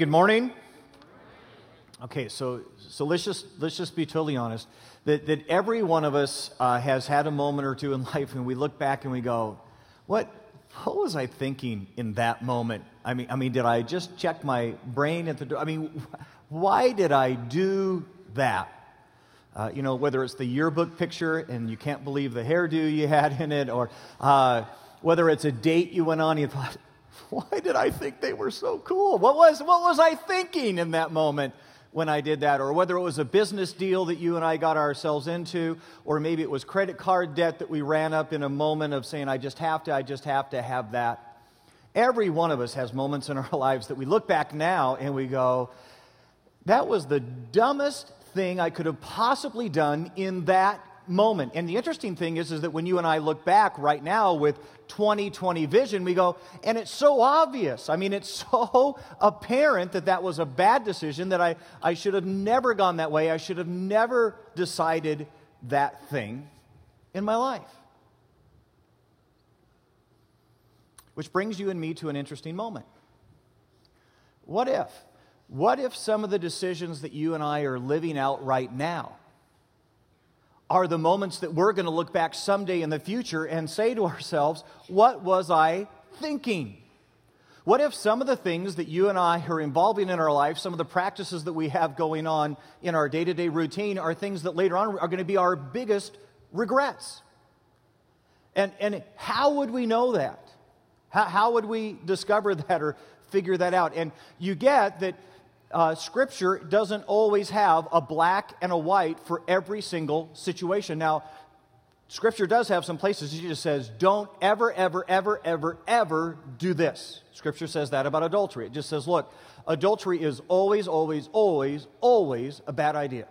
good morning. Okay, so so let's just let's just be totally honest that that every one of us uh, has had a moment or two in life, and we look back and we go, "What what was I thinking in that moment? I mean, I mean, did I just check my brain at the door? I mean, why did I do that? Uh, you know, whether it's the yearbook picture and you can't believe the hairdo you had in it, or uh, whether it's a date you went on, you thought, why did I think they were so cool? What was, what was I thinking in that moment when I did that? Or whether it was a business deal that you and I got ourselves into, or maybe it was credit card debt that we ran up in a moment of saying, I just have to, I just have to have that. Every one of us has moments in our lives that we look back now and we go, that was the dumbest thing I could have possibly done in that moment. And the interesting thing is, is that when you and I look back right now with 2020 vision, we go, and it's so obvious. I mean, it's so apparent that that was a bad decision, that I, I should have never gone that way. I should have never decided that thing in my life. Which brings you and me to an interesting moment. What if? What if some of the decisions that you and I are living out right now are the moments that we're going to look back someday in the future and say to ourselves, What was I thinking? What if some of the things that you and I are involving in our life, some of the practices that we have going on in our day to day routine, are things that later on are going to be our biggest regrets? And, and how would we know that? How, how would we discover that or figure that out? And you get that uh, Scripture doesn't always have a black and a white for every single situation. Now, Scripture does have some places it just says, don't ever, ever, ever, ever, ever do this. Scripture says that about adultery. It just says, look, adultery is always, always, always, always a bad idea.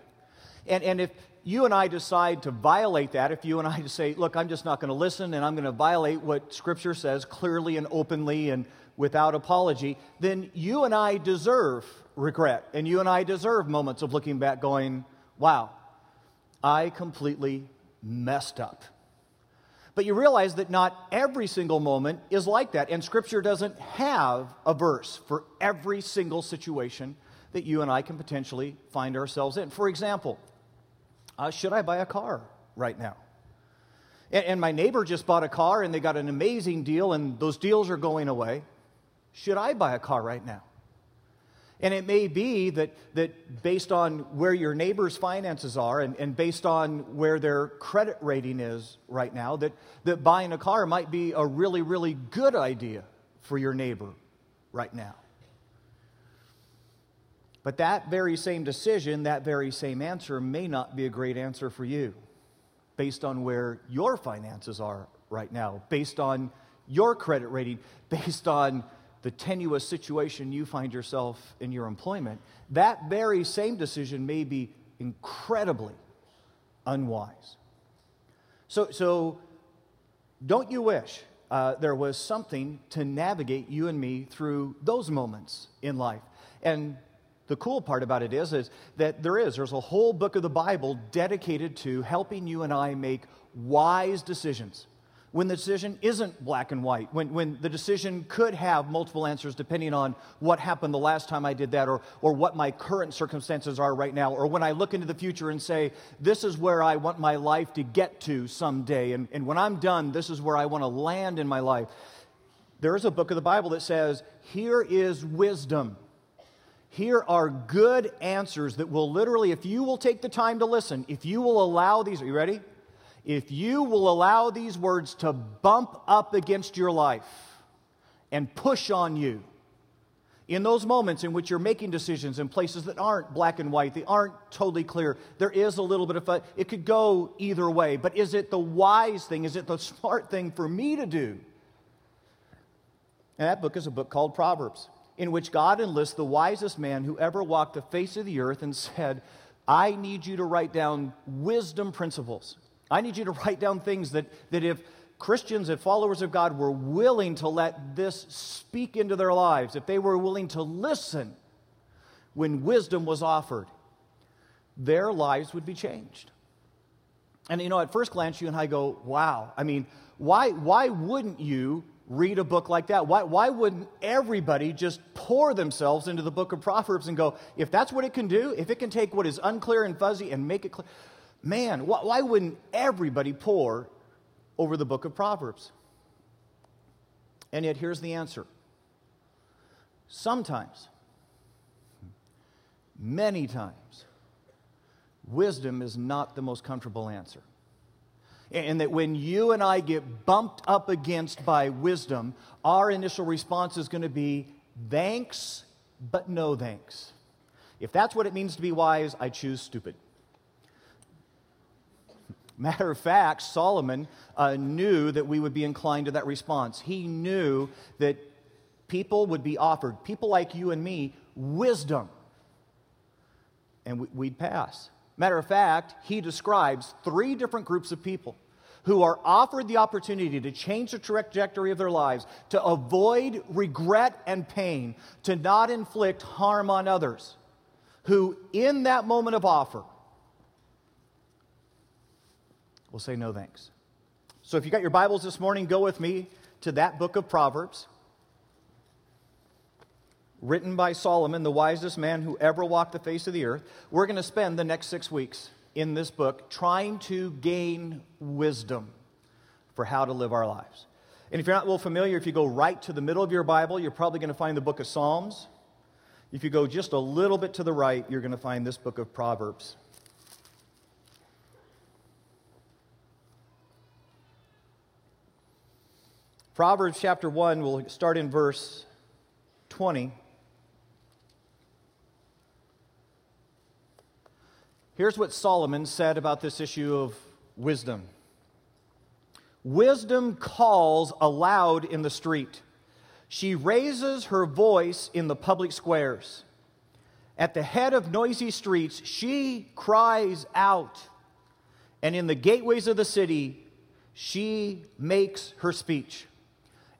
And, and if you and I decide to violate that, if you and I say, look, I'm just not going to listen and I'm going to violate what Scripture says clearly and openly and without apology, then you and I deserve regret. And you and I deserve moments of looking back going, wow, I completely messed up. But you realize that not every single moment is like that. And Scripture doesn't have a verse for every single situation that you and I can potentially find ourselves in. For example, uh, should I buy a car right now? And, and my neighbor just bought a car and they got an amazing deal, and those deals are going away. Should I buy a car right now? And it may be that, that based on where your neighbor's finances are and, and based on where their credit rating is right now, that, that buying a car might be a really, really good idea for your neighbor right now. But that very same decision, that very same answer may not be a great answer for you based on where your finances are right now, based on your credit rating, based on the tenuous situation you find yourself in your employment, that very same decision may be incredibly unwise. So, so don't you wish uh, there was something to navigate you and me through those moments in life? And the cool part about it is, is that there is. There's a whole book of the Bible dedicated to helping you and I make wise decisions when the decision isn't black and white, when, when the decision could have multiple answers depending on what happened the last time I did that or, or what my current circumstances are right now, or when I look into the future and say, this is where I want my life to get to someday, and, and when I'm done, this is where I want to land in my life. There is a book of the Bible that says, here is wisdom. Here are good answers that will literally, if you will take the time to listen, if you will allow these, are you ready? If you will allow these words to bump up against your life and push on you in those moments in which you're making decisions in places that aren't black and white, they aren't totally clear, there is a little bit of a, it could go either way. But is it the wise thing? Is it the smart thing for me to do? And that book is a book called Proverbs, in which God enlists the wisest man who ever walked the face of the earth and said, I need you to write down wisdom principles I need you to write down things that, that if Christians, if followers of God were willing to let this speak into their lives, if they were willing to listen when wisdom was offered, their lives would be changed. And you know, at first glance, you and I go, wow. I mean, why, why wouldn't you read a book like that? Why, why wouldn't everybody just pour themselves into the book of Proverbs and go, if that's what it can do, if it can take what is unclear and fuzzy and make it clear, man, why, why wouldn't everybody pour over the book of Proverbs? And yet, here's the answer sometimes, many times, wisdom is not the most comfortable answer. And that when you and I get bumped up against by wisdom, our initial response is going to be thanks, but no thanks. If that's what it means to be wise, I choose stupid. Matter of fact, Solomon uh, knew that we would be inclined to that response. He knew that people would be offered, people like you and me, wisdom, and we'd pass. Matter of fact, he describes three different groups of people who are offered the opportunity to change the trajectory of their lives, to avoid regret and pain, to not inflict harm on others, who in that moment of offer will say no thanks. So if you got your Bibles this morning, go with me to that book of Proverbs written by Solomon, the wisest man who ever walked the face of the earth. We're going to spend the next six weeks in this book trying to gain wisdom for how to live our lives. And if you're not real familiar, if you go right to the middle of your Bible, you're probably going to find the book of Psalms. If you go just a little bit to the right, you're going to find this book of Proverbs. Proverbs chapter 1, we'll start in verse 20. Here's what Solomon said about this issue of wisdom Wisdom calls aloud in the street. She raises her voice in the public squares. At the head of noisy streets, she cries out. And in the gateways of the city, she makes her speech.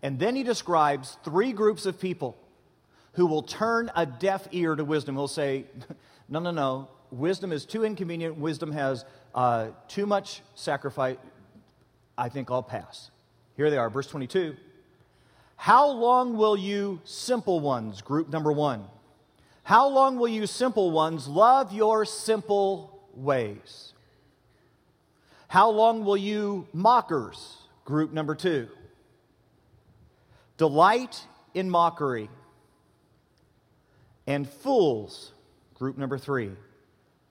And then he describes three groups of people who will turn a deaf ear to wisdom. He'll say, No, no, no wisdom is too inconvenient, wisdom has uh, too much sacrifice, I think I'll pass. Here they are, verse 22. How long will you, simple ones, group number one? How long will you, simple ones, love your simple ways? How long will you, mockers, group number two? Delight in mockery. And fools, group number three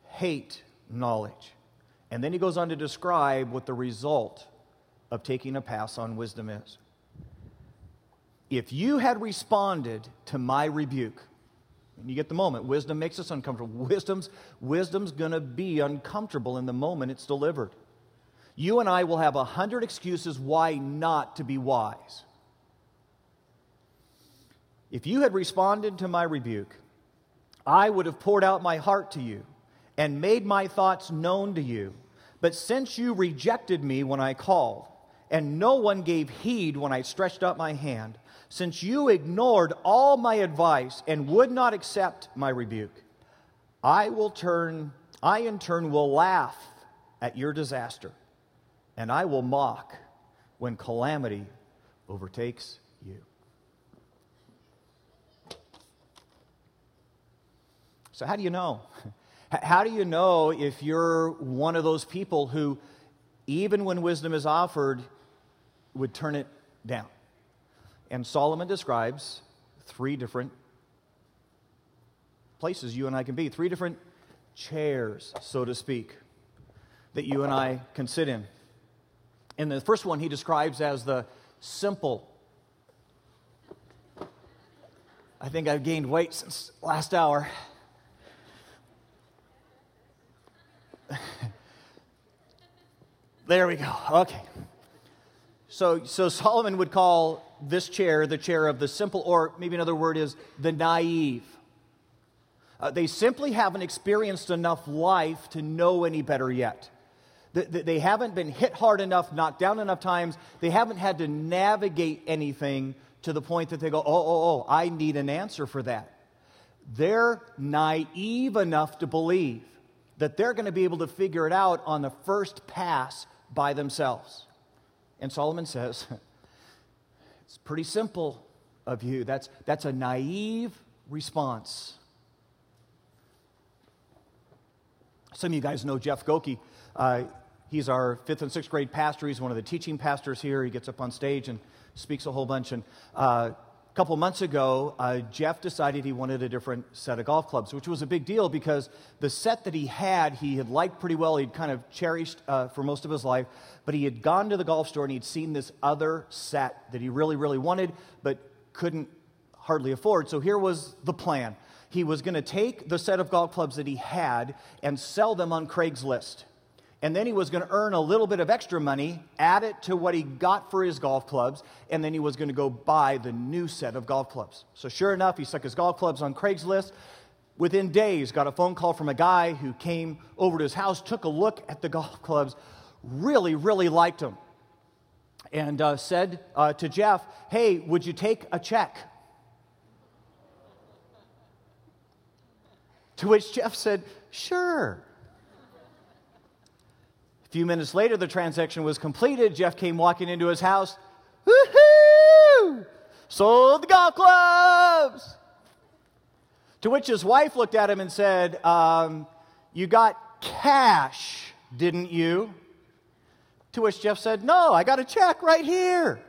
hate knowledge. And then he goes on to describe what the result of taking a pass on wisdom is. If you had responded to my rebuke, and you get the moment, wisdom makes us uncomfortable. Wisdom's, wisdom's going to be uncomfortable in the moment it's delivered. You and I will have a hundred excuses why not to be wise. If you had responded to my rebuke, I would have poured out my heart to you and made my thoughts known to you. But since you rejected me when I called, and no one gave heed when I stretched out my hand, since you ignored all my advice and would not accept my rebuke, I will turn, I in turn will laugh at your disaster, and I will mock when calamity overtakes you. So, how do you know? How do you know if you're one of those people who, even when wisdom is offered, would turn it down? And Solomon describes three different places you and I can be, three different chairs, so to speak, that you and I can sit in. And the first one he describes as the simple. I think I've gained weight since last hour. There we go. Okay. So, so Solomon would call this chair the chair of the simple, or maybe another word is the naive. Uh, they simply haven't experienced enough life to know any better yet. They haven't been hit hard enough, knocked down enough times. They haven't had to navigate anything to the point that they go, oh, oh, oh, I need an answer for that. They're naive enough to believe that they're going to be able to figure it out on the first pass by themselves. And Solomon says, It's pretty simple of you. That's, that's a naive response. Some of you guys know Jeff Goki. Uh, he's our fifth and sixth grade pastor. He's one of the teaching pastors here. He gets up on stage and speaks a whole bunch. And uh, couple months ago, uh, Jeff decided he wanted a different set of golf clubs, which was a big deal because the set that he had, he had liked pretty well. He'd kind of cherished uh, for most of his life. But he had gone to the golf store and he'd seen this other set that he really, really wanted, but couldn't hardly afford. So here was the plan he was going to take the set of golf clubs that he had and sell them on Craigslist. And then he was going to earn a little bit of extra money, add it to what he got for his golf clubs, and then he was going to go buy the new set of golf clubs. So, sure enough, he stuck his golf clubs on Craigslist. Within days, got a phone call from a guy who came over to his house, took a look at the golf clubs, really, really liked them, and uh, said uh, to Jeff, Hey, would you take a check? To which Jeff said, Sure. A few minutes later, the transaction was completed. Jeff came walking into his house. Woohoo! Sold the golf clubs! To which his wife looked at him and said, um, You got cash, didn't you? To which Jeff said, No, I got a check right here.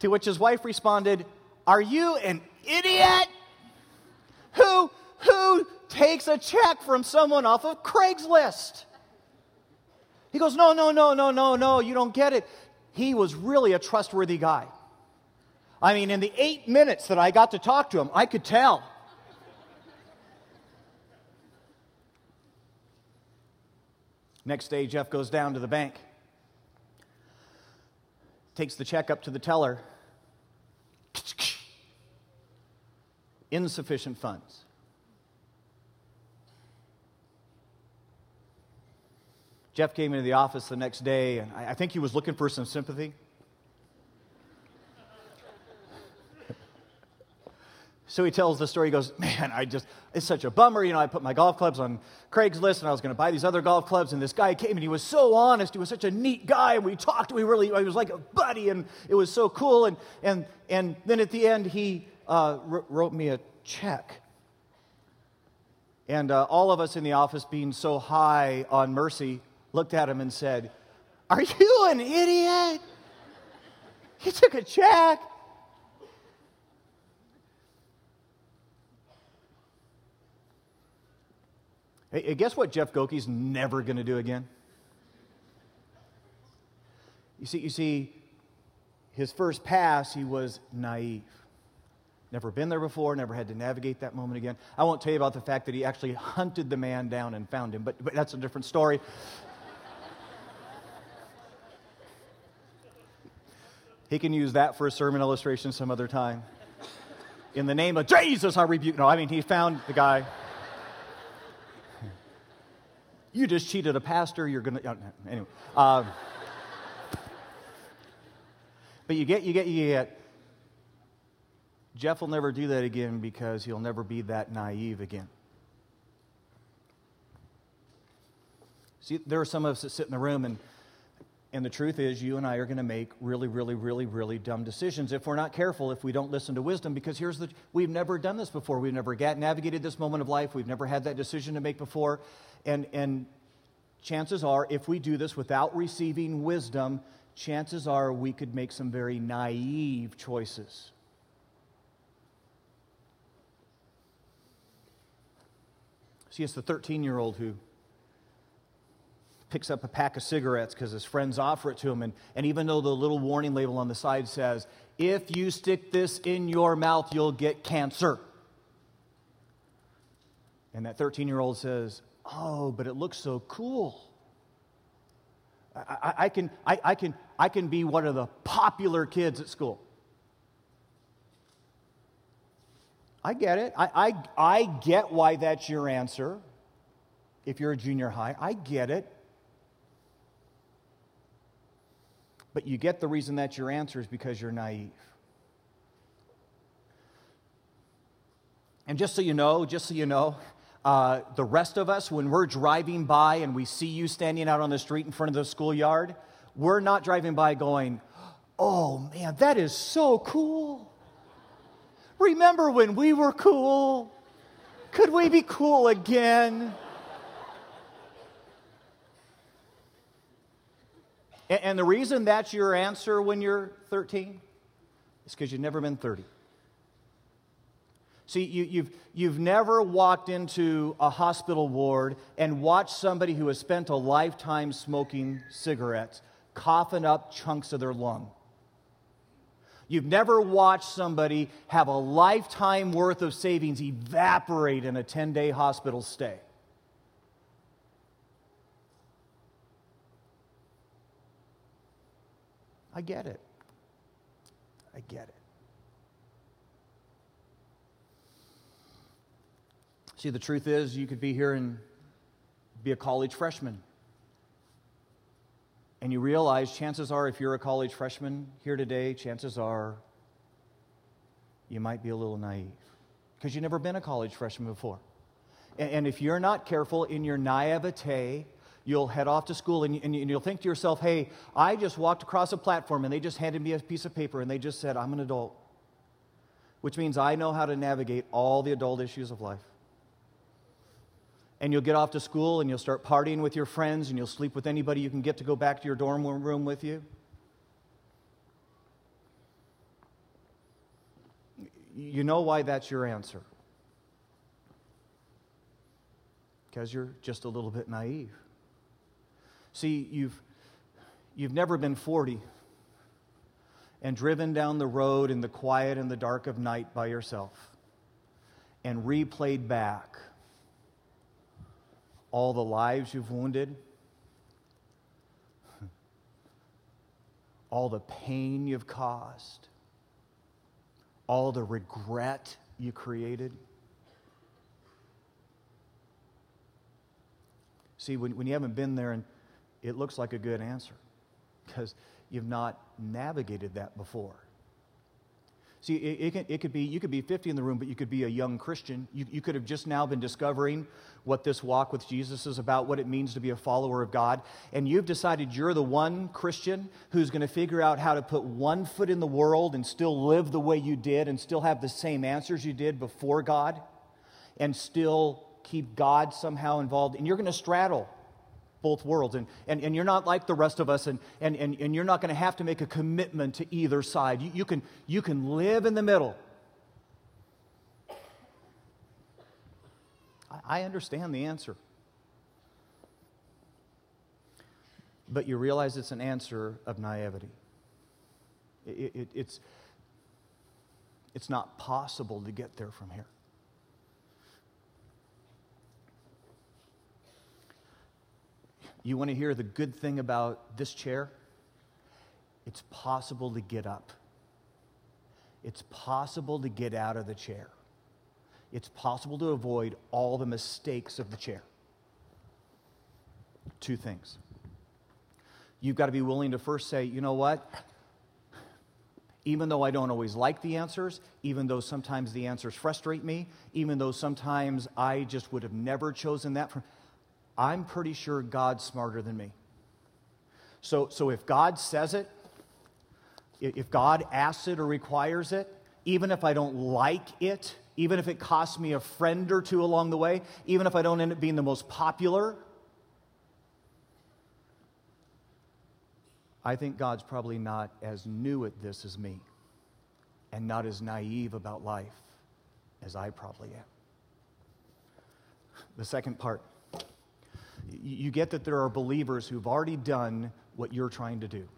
To which his wife responded, Are you an idiot? Who who takes a check from someone off of Craigslist? He goes, No, no, no, no, no, no, you don't get it. He was really a trustworthy guy. I mean, in the eight minutes that I got to talk to him, I could tell. Next day, Jeff goes down to the bank, takes the check up to the teller. Insufficient funds. Jeff came into the office the next day, and I think he was looking for some sympathy. So he tells the story. He goes, Man, I just, it's such a bummer. You know, I put my golf clubs on Craigslist and I was going to buy these other golf clubs. And this guy came and he was so honest. He was such a neat guy. And we talked. We really, he was like a buddy and it was so cool. And, and, and then at the end, he uh, wrote me a check. And uh, all of us in the office, being so high on mercy, looked at him and said, Are you an idiot? He took a check. Hey, guess what Jeff Goki's never going to do again? You see, you see, his first pass, he was naive. Never been there before, never had to navigate that moment again. I won't tell you about the fact that he actually hunted the man down and found him, but, but that's a different story. He can use that for a sermon illustration some other time. In the name of Jesus, I rebuke. No, I mean, he found the guy. You just cheated a pastor, you're going to. Anyway. Um, but you get, you get, you get. Jeff will never do that again because he'll never be that naive again. See, there are some of us that sit in the room and and the truth is, you and I are going to make really, really, really, really dumb decisions if we're not careful, if we don't listen to wisdom. Because here's the we've never done this before. We've never navigated this moment of life. We've never had that decision to make before. And, and chances are, if we do this without receiving wisdom, chances are we could make some very naive choices. See, it's the 13 year old who picks up a pack of cigarettes because his friends offer it to him. And, and even though the little warning label on the side says, if you stick this in your mouth, you'll get cancer. And that 13 year old says, Oh, but it looks so cool. I, I, I can, I, I, can, I can be one of the popular kids at school. I get it. I, I, I get why that's your answer if you're a junior high. I get it. But you get the reason that's your answer is because you're naive. And just so you know, just so you know, uh, the rest of us, when we're driving by and we see you standing out on the street in front of the schoolyard, we're not driving by going, oh man, that is so cool. Remember when we were cool? Could we be cool again? And the reason that's your answer when you're 13 is because you've never been 30. See, you, you've, you've never walked into a hospital ward and watched somebody who has spent a lifetime smoking cigarettes coughing up chunks of their lung. You've never watched somebody have a lifetime worth of savings evaporate in a 10 day hospital stay. I get it. I get it. See, the truth is, you could be here and be a college freshman. And you realize, chances are, if you're a college freshman here today, chances are you might be a little naive because you've never been a college freshman before. And, if you're not careful in your naivete, you'll head off to school and, and, you'll think to yourself, hey, I just walked across a platform and they just handed me a piece of paper and they just said, I'm an adult, which means I know how to navigate all the adult issues of life. And you'll get off to school and you'll start partying with your friends and you'll sleep with anybody you can get to go back to your dorm room with you. You know why that's your answer. Because you're just a little bit naive. See, you've, you've never been 40 and driven down the road in the quiet and the dark of night by yourself and replayed back all the lives you've wounded, all the pain you've caused, all the regret you created. See, when, when you haven't been there and it looks like a good answer because you've not navigated that before. See, it, it, can, it, could be, you could be 50 in the room, but you could be a young Christian. You, you could have just now been discovering what this walk with Jesus is about, what it means to be a follower of God. And you've decided you're the one Christian who's going to figure out how to put one foot in the world and still live the way you did and still have the same answers you did before God and still keep God somehow involved. And you're going to straddle both worlds. And, and, and you're not like the rest of us, and, and, and, and you're not going to have to make a commitment to either side. You, you, can, you can live in the middle. I, I understand the answer. But you realize it's an answer of naivety. It, it, it's, it's not possible to get there from here. You want to hear the good thing about this chair? It's possible to get up. It's possible to get out of the chair. It's possible to avoid all the mistakes of the chair. Two things. You've got to be willing to first say, you know what? Even though I don't always like the answers, even though sometimes the answers frustrate me, even though sometimes I just would have never chosen that. From, I'm pretty sure God's smarter than me. So, so if God says it, if God asks it or requires it, even if I don't like it, even if it costs me a friend or two along the way, even if I don't end up being the most popular, I think God's probably not as new at this as me and not as naive about life as I probably am. The second part you get that there are believers who've already done what you're trying to do.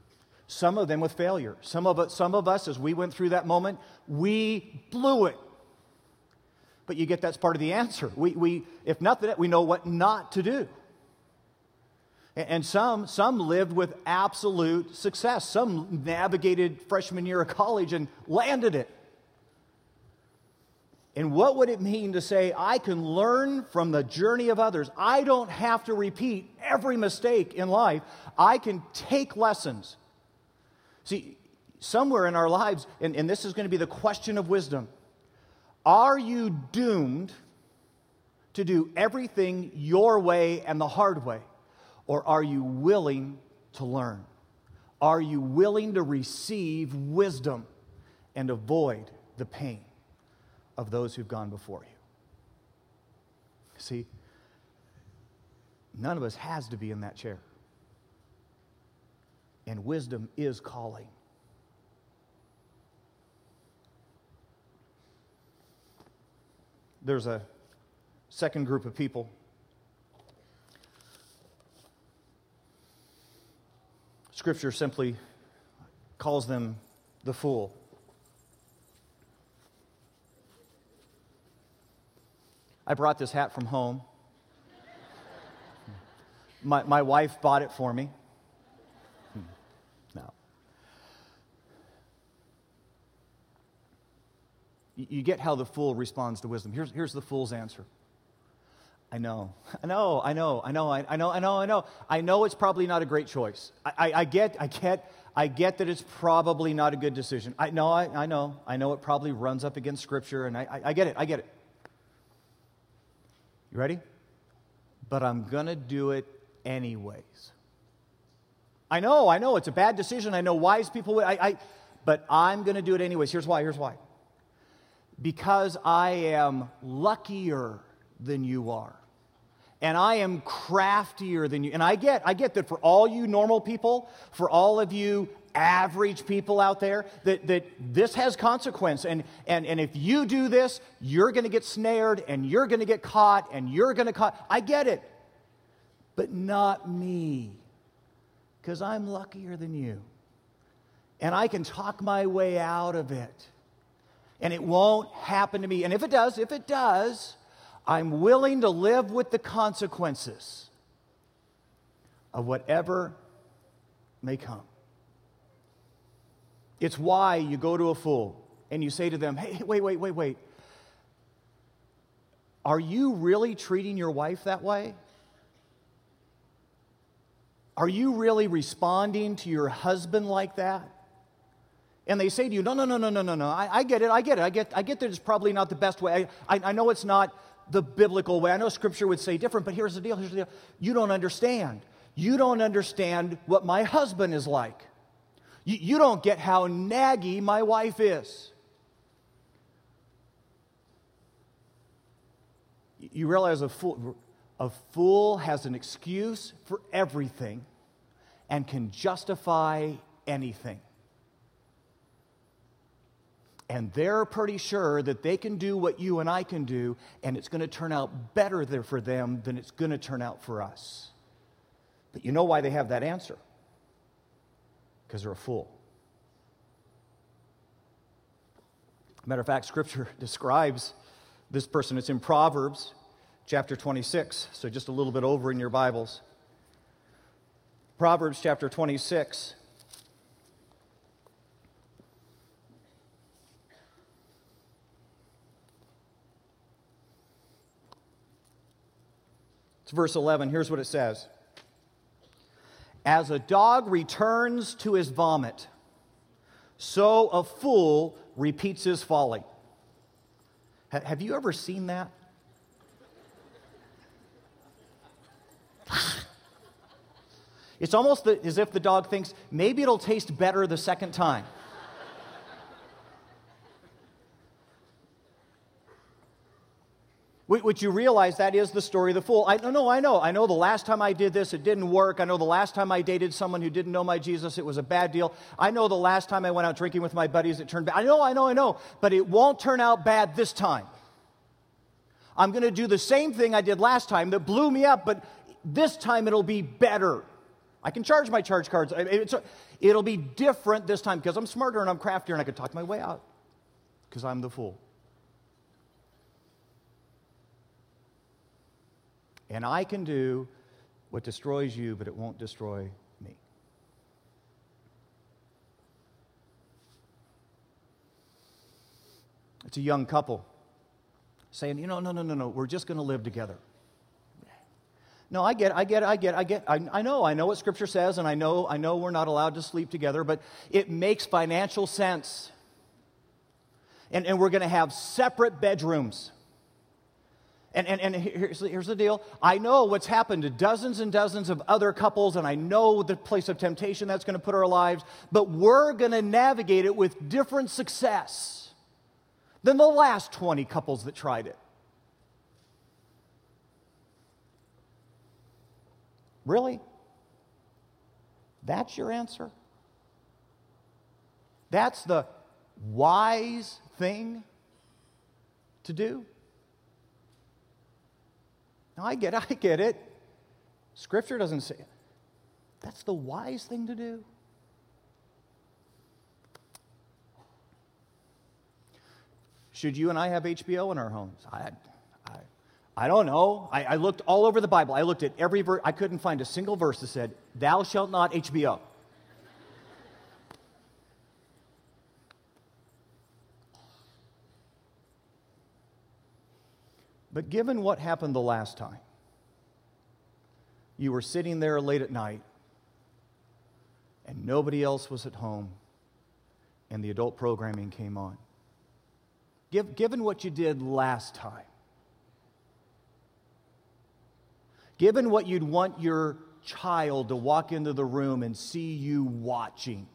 Some of them with failure. Some of, us, some of us, as we went through that moment, we blew it. But you get that's part of the answer. We, we, if nothing, we know what not to do. And some, some lived with absolute success. Some navigated freshman year of college and landed it. And what would it mean to say, I can learn from the journey of others? I don't have to repeat every mistake in life. I can take lessons. See, somewhere in our lives, and, and this is going to be the question of wisdom are you doomed to do everything your way and the hard way? Or are you willing to learn? Are you willing to receive wisdom and avoid the pain of those who've gone before you? See, none of us has to be in that chair. And wisdom is calling. There's a second group of people. Scripture simply calls them the fool. I brought this hat from home. My, my wife bought it for me. Hmm. No. You get how the fool responds to wisdom. Here's, here's the fool's answer. I know, I know, I know, I know, I know, I know, I know. I know it's probably not a great choice. I, I, I get, I get, I get that it's probably not a good decision. I know, I, I know, I know it probably runs up against Scripture, and I, I, I get it, I get it. You ready? But I'm going to do it anyways. I know, I know, it's a bad decision. I know wise people would, I, I but I'm going to do it anyways. Here's why, here's why. Because I am luckier than you are. And I am craftier than you. And I get, I get that for all you normal people, for all of you average people out there that, that this has consequence. And, and, and if you do this, you're going to get snared and you're going to get caught and you're going to caught. I get it. But not me, because I'm luckier than you. And I can talk my way out of it. And it won't happen to me. And if it does, if it does, I'm willing to live with the consequences of whatever may come. It's why you go to a fool and you say to them, hey, wait, wait, wait, wait. Are you really treating your wife that way? Are you really responding to your husband like that? And they say to you, no, no, no, no, no, no, no. I, I get it, I get it. I get, I get that it's probably not the best way. I, I, I know it's not the biblical way. I know scripture would say different, but here's the deal. Here's the deal. You don't understand. You don't understand what my husband is like. You, you don't get how naggy my wife is. You realize a fool, a fool has an excuse for everything and can justify anything. And they're pretty sure that they can do what you and I can do, and it's going to turn out better there for them than it's going to turn out for us. But you know why they have that answer? Because they're a fool. Matter of fact, Scripture describes this person. It's in Proverbs chapter 26, so just a little bit over in your Bibles. Proverbs chapter 26. It's verse 11. Here's what it says as a dog returns to his vomit, so a fool repeats his folly. have you ever seen that? it's almost as if the dog thinks maybe it'll taste better the second time. Which you realize that is the story of the fool. I know, I know. I know the last time I did this, it didn't work. I know the last time I dated someone who didn't know my Jesus, it was a bad deal. I know the last time I went out drinking with my buddies, it turned bad. I know, I know, I know. But it won't turn out bad this time. I'm going to do the same thing I did last time that blew me up, but this time it'll be better. I can charge my charge cards. it'll be different this time because I'm smarter and I'm craftier and I can talk my way out because I'm the fool. And I can do what destroys you, but it won't destroy me. It's a young couple saying, you know, no, no, no, no, we're just going to live together. No, I get, I get, I get, I get, I, I know, I know what Scripture says, and I know, I know we're not allowed to sleep together, but it makes financial sense. And, and we're going to have separate bedrooms. And, and, and here's, here's the deal I know what's happened to dozens and dozens of other couples, and I know the place of temptation that's going to put our lives, but we're going to navigate it with different success than the last 20 couples that tried it. Really? That's your answer? That's the wise thing to do? Now, I get it, I get it. Scripture doesn't say it. That's the wise thing to do. Should you and I have HBO in our homes? I, I, I don't know. I, I looked all over the Bible. I looked at every verse. I couldn't find a single verse that said, Thou shalt not HBO. But given what happened the last time, you were sitting there late at night and nobody else was at home and the adult programming came on. Give, given what you did last time, given what you'd want your child to walk into the room and see you watching,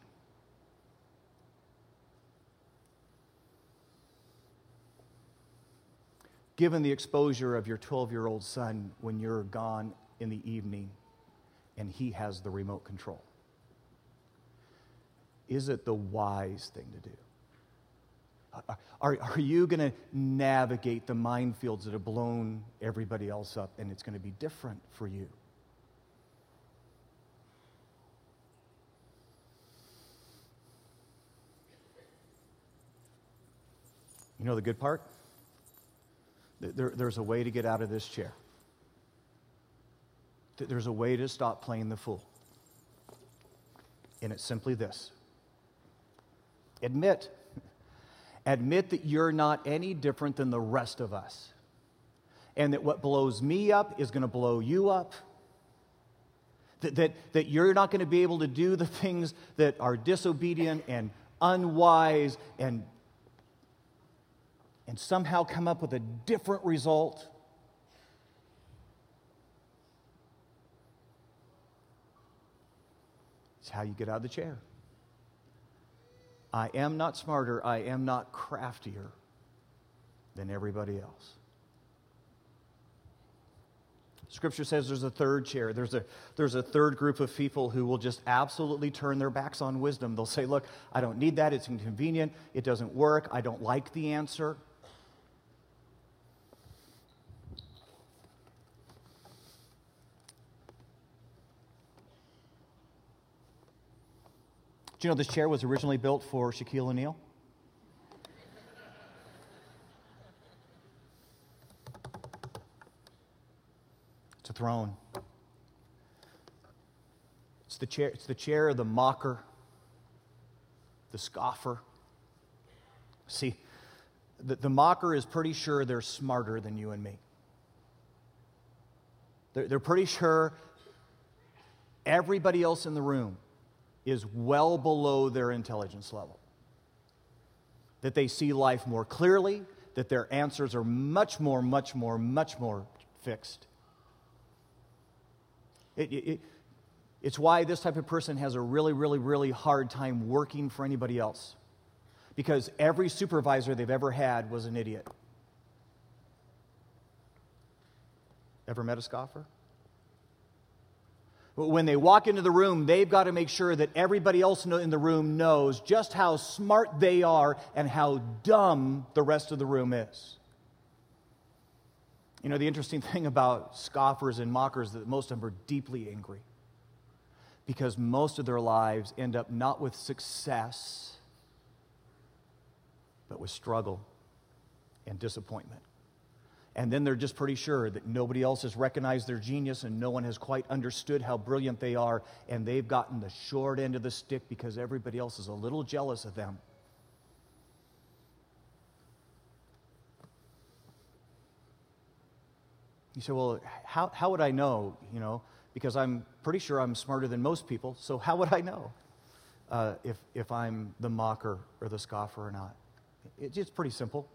given the exposure of your 12 year old son when you're gone in the evening and he has the remote control? Is it the wise thing to do? Are, are you going to navigate the minefields that have blown everybody else up and it's going to be different for you? You know the good part? There, there's a way to get out of this chair. There's a way to stop playing the fool. And it's simply this admit. Admit that you're not any different than the rest of us. And that what blows me up is going to blow you up. That, that, that you're not going to be able to do the things that are disobedient and unwise and and somehow come up with a different result. It's how you get out of the chair. I am not smarter, I am not craftier than everybody else. Scripture says there's a third chair. There's a, there's a third group of people who will just absolutely turn their backs on wisdom. They'll say, Look, I don't need that. It's inconvenient. It doesn't work. I don't like the answer. Do you know this chair was originally built for Shaquille O'Neal? It's a throne. It's the chair, it's the chair of the mocker, the scoffer. See, the, the mocker is pretty sure they're smarter than you and me. They're, they're pretty sure everybody else in the room is well below their intelligence level. That they see life more clearly, that their answers are much more, much more, much more fixed. It, it, it's why this type of person has a really, really, really hard time working for anybody else. Because every supervisor they've ever had was an idiot. Ever met a scoffer? When they walk into the room, they've got to make sure that everybody else in the room knows just how smart they are and how dumb the rest of the room is. You know, the interesting thing about scoffers and mockers is that most of them are deeply angry because most of their lives end up not with success, but with struggle and disappointment. And then they're just pretty sure that nobody else has recognized their genius and no one has quite understood how brilliant they are. And they've gotten the short end of the stick because everybody else is a little jealous of them. You say, well, how, how would I know? You know, because I'm pretty sure I'm smarter than most people. So how would I know uh, if, if I'm the mocker or the scoffer or not? It's pretty simple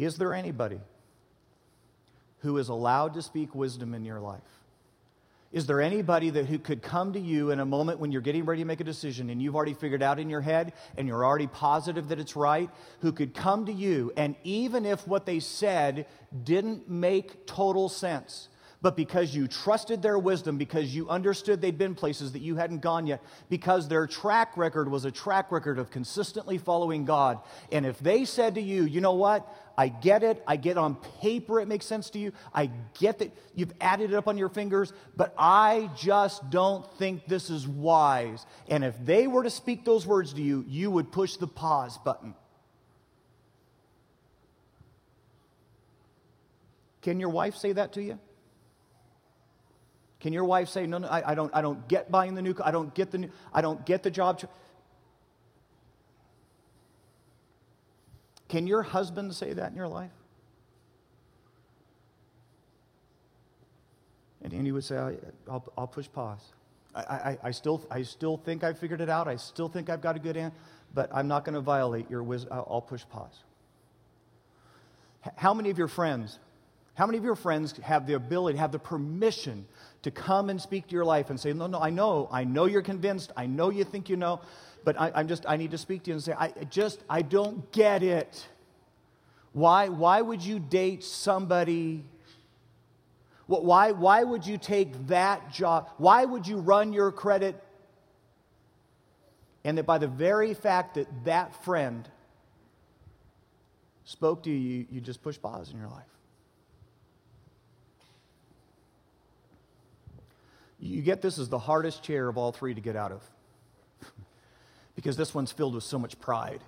Is there anybody who is allowed to speak wisdom in your life? Is there anybody that who could come to you in a moment when you're getting ready to make a decision and you've already figured out in your head and you're already positive that it's right, who could come to you and even if what they said didn't make total sense, but because you trusted their wisdom, because you understood they'd been places that you hadn't gone yet, because their track record was a track record of consistently following God. And if they said to you, you know what? I get it. I get on paper it makes sense to you. I get that you've added it up on your fingers, but I just don't think this is wise. And if they were to speak those words to you, you would push the pause button. Can your wife say that to you? Can your wife say, no, no, I, I, don't, I don't get buying the new, I don't get the new, I don't get the job. Can your husband say that in your life? And, and he would say, I'll, I'll push pause. I, I, I, still, I still think I've figured it out. I still think I've got a good answer, but I'm not going to violate your wisdom. I'll push pause. How many of your friends how many of your friends have the ability, have the permission to come and speak to your life and say, No, no, I know, I know you're convinced, I know you think you know, but I, am just, I need to speak to you and say, I just, I don't get it. Why, why would you date somebody? Why, why would you take that job? Why would you run your credit? And that by the very fact that that friend spoke to you, you, you just push pause in your life. You get this is the hardest chair of all three to get out of because this one's filled with so much pride.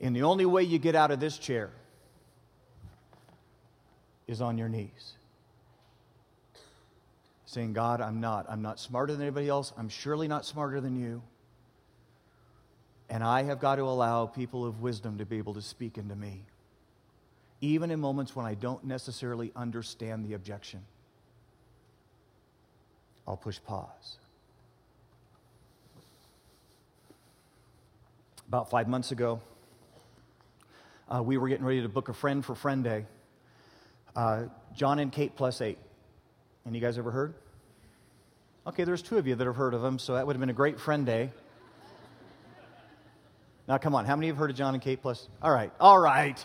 And the only way you get out of this chair is on your knees. Saying, God, I'm not. I'm not smarter than anybody else. I'm surely not smarter than you. And I have got to allow people of wisdom to be able to speak into me, even in moments when I don't necessarily understand the objection. I'll push pause. About five months ago, uh, we were getting ready to book a friend for Friend Day. Uh, Jon and Kate plus eight. And you guys ever heard? Okay, there's two of you that have heard of them, so that would have been a great Friend Day. Now, come on, how many of you have heard of Jon and Kate plus? All right, all right.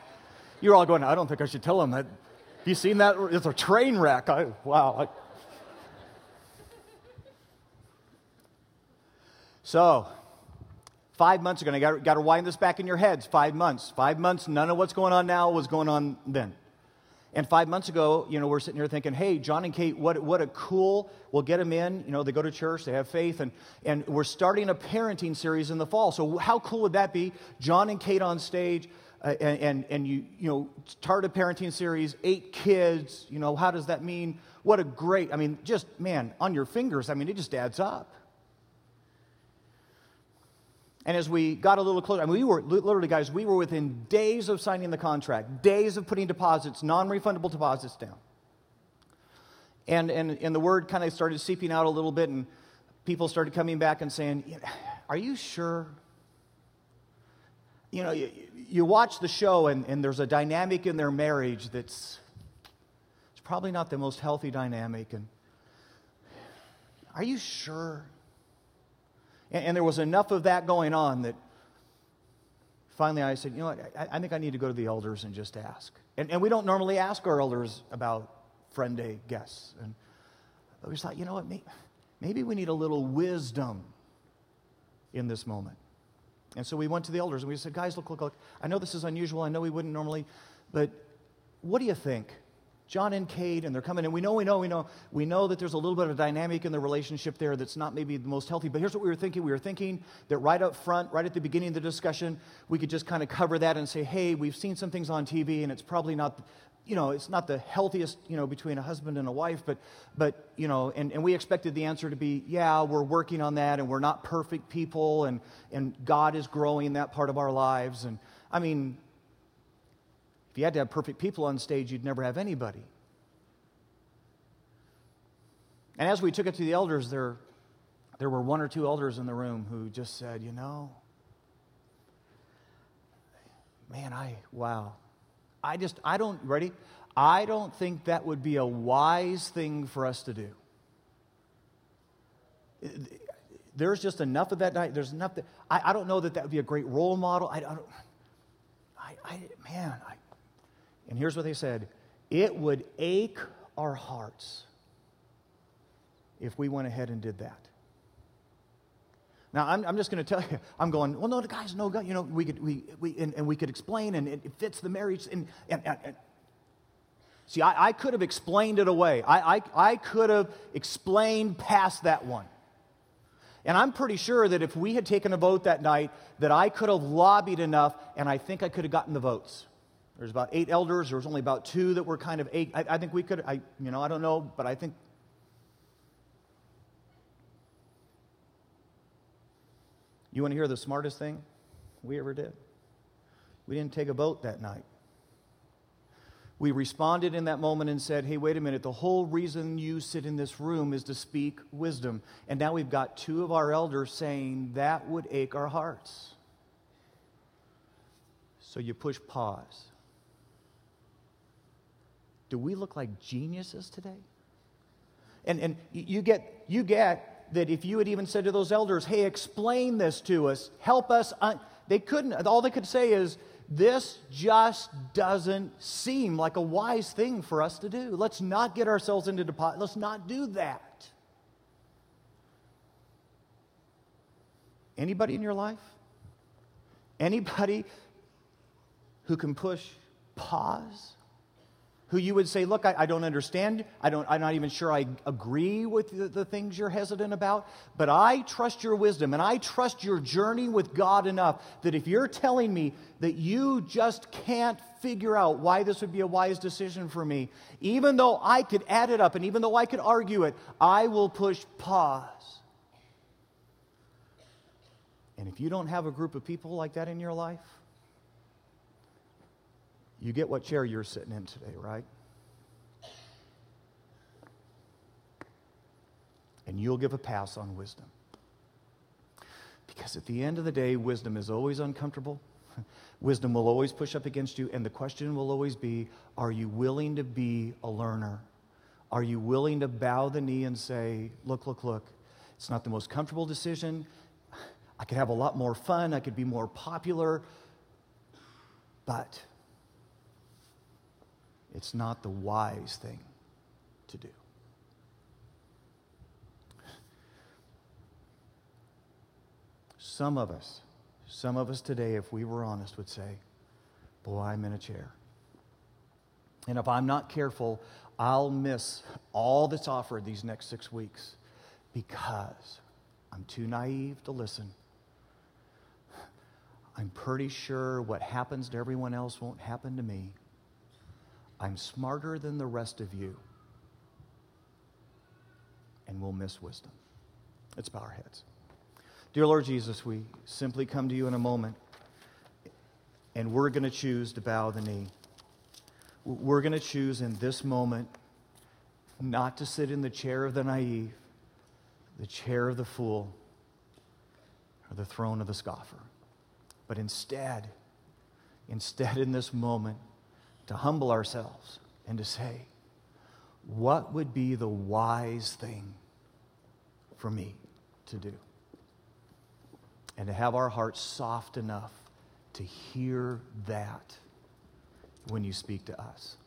You're all going, I don't think I should tell them that. Have you seen that? It's a train wreck. I, wow. I, So, five months ago, and I got, to wind this back in your heads. Five months. Five months, none of what's going on now was going on then. And five months ago, you know, we're sitting here thinking, hey, Jon and Kate, what, what a cool, we'll get them in. You know, they go to church, they have faith, and, and we're starting a parenting series in the fall. So, how cool would that be? Jon and Kate on stage, uh, and, and, and you, you know, start a parenting series, eight kids, you know, how does that mean? What a great, I mean, just, man, on your fingers, I mean, it just adds up. And as we got a little closer, I mean, we were literally, guys, we were within days of signing the contract, days of putting deposits, non refundable deposits down. And, and, and the word kind of started seeping out a little bit, and people started coming back and saying, Are you sure? You know, you, you watch the show, and, and there's a dynamic in their marriage that's it's probably not the most healthy dynamic. And are you sure? And, and there was enough of that going on that finally I said, you know what, I, I, think I need to go to the elders and just ask. And, and we don't normally ask our elders about friend day guests. And we just thought, you know what, maybe, maybe we need a little wisdom in this moment. And so we went to the elders and we said, guys, look, look, look. I know this is unusual. I know we wouldn't normally, but what do you think? Jon and Kate, and they're coming, and we know, we know, we know, we know that there's a little bit of a dynamic in the relationship there that's not maybe the most healthy. But here's what we were thinking: we were thinking that right up front, right at the beginning of the discussion, we could just kind of cover that and say, "Hey, we've seen some things on TV, and it's probably not, you know, it's not the healthiest, you know, between a husband and a wife, but, but, you know, and, and we expected the answer to be, yeah, we're working on that, and we're not perfect people, and and God is growing that part of our lives, and I mean, if you had to have perfect people on stage, you'd never have anybody. And as we took it to the elders, there, there were one or two elders in the room who just said, you know, man, I, wow. I just, I don't, ready? I don't think that would be a wise thing for us to do. There's just enough of that night. There's enough that, I, I don't know that that would be a great role model. I, I don't, I, I, man, I, and here's what they said it would ache our hearts if we went ahead and did that. Now, I'm, I'm just going to tell you, I'm going, well, no, the guy's no good. You know, we could, we, we, and, and we could explain, and it fits the marriage. And, and, and see, I, I, could have explained it away. I, I, I could have explained past that one. And I'm pretty sure that if we had taken a vote that night, that I could have lobbied enough, and I think I could have gotten the votes. There's about eight elders. There was only about two that were kind of eight. I, I think we could. I, you know, I don't know, but I think You want to hear the smartest thing we ever did? We didn't take a vote that night. We responded in that moment and said, hey, wait a minute, the whole reason you sit in this room is to speak wisdom. And now we've got two of our elders saying that would ache our hearts. So you push pause. Do we look like geniuses today? And, and you, get, you get that if you had even said to those elders, hey, explain this to us, help us, un-, they couldn't. All they could say is, this just doesn't seem like a wise thing for us to do. Let's not get ourselves into deposit. Let's not do that. Anybody in your life? Anybody who can push pause who you would say, Look, I, I, don't understand. I don't, I'm not even sure I agree with the, the things you're hesitant about, but I trust your wisdom and I trust your journey with God enough that if you're telling me that you just can't figure out why this would be a wise decision for me, even though I could add it up and even though I could argue it, I will push pause. And if you don't have a group of people like that in your life, you get what chair you're sitting in today, right? And you'll give a pass on wisdom. Because at the end of the day, wisdom is always uncomfortable. Wisdom will always push up against you. And the question will always be are you willing to be a learner? Are you willing to bow the knee and say, look, look, look, it's not the most comfortable decision. I could have a lot more fun. I could be more popular. But it's not the wise thing to do. Some of us, some of us today, if we were honest, would say, Boy, I'm in a chair. And if I'm not careful, I'll miss all that's offered these next six weeks because I'm too naive to listen. I'm pretty sure what happens to everyone else won't happen to me. I'm smarter than the rest of you. And we'll miss wisdom. Let's bow our heads. Dear Lord Jesus, we simply come to you in a moment, and we're going to choose to bow the knee. We're going to choose in this moment not to sit in the chair of the naive, the chair of the fool, or the throne of the scoffer, but instead, instead in this moment, to humble ourselves and to say, what would be the wise thing for me to do? And to have our hearts soft enough to hear that when you speak to us.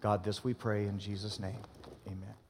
God, this we pray in Jesus' name. Amen.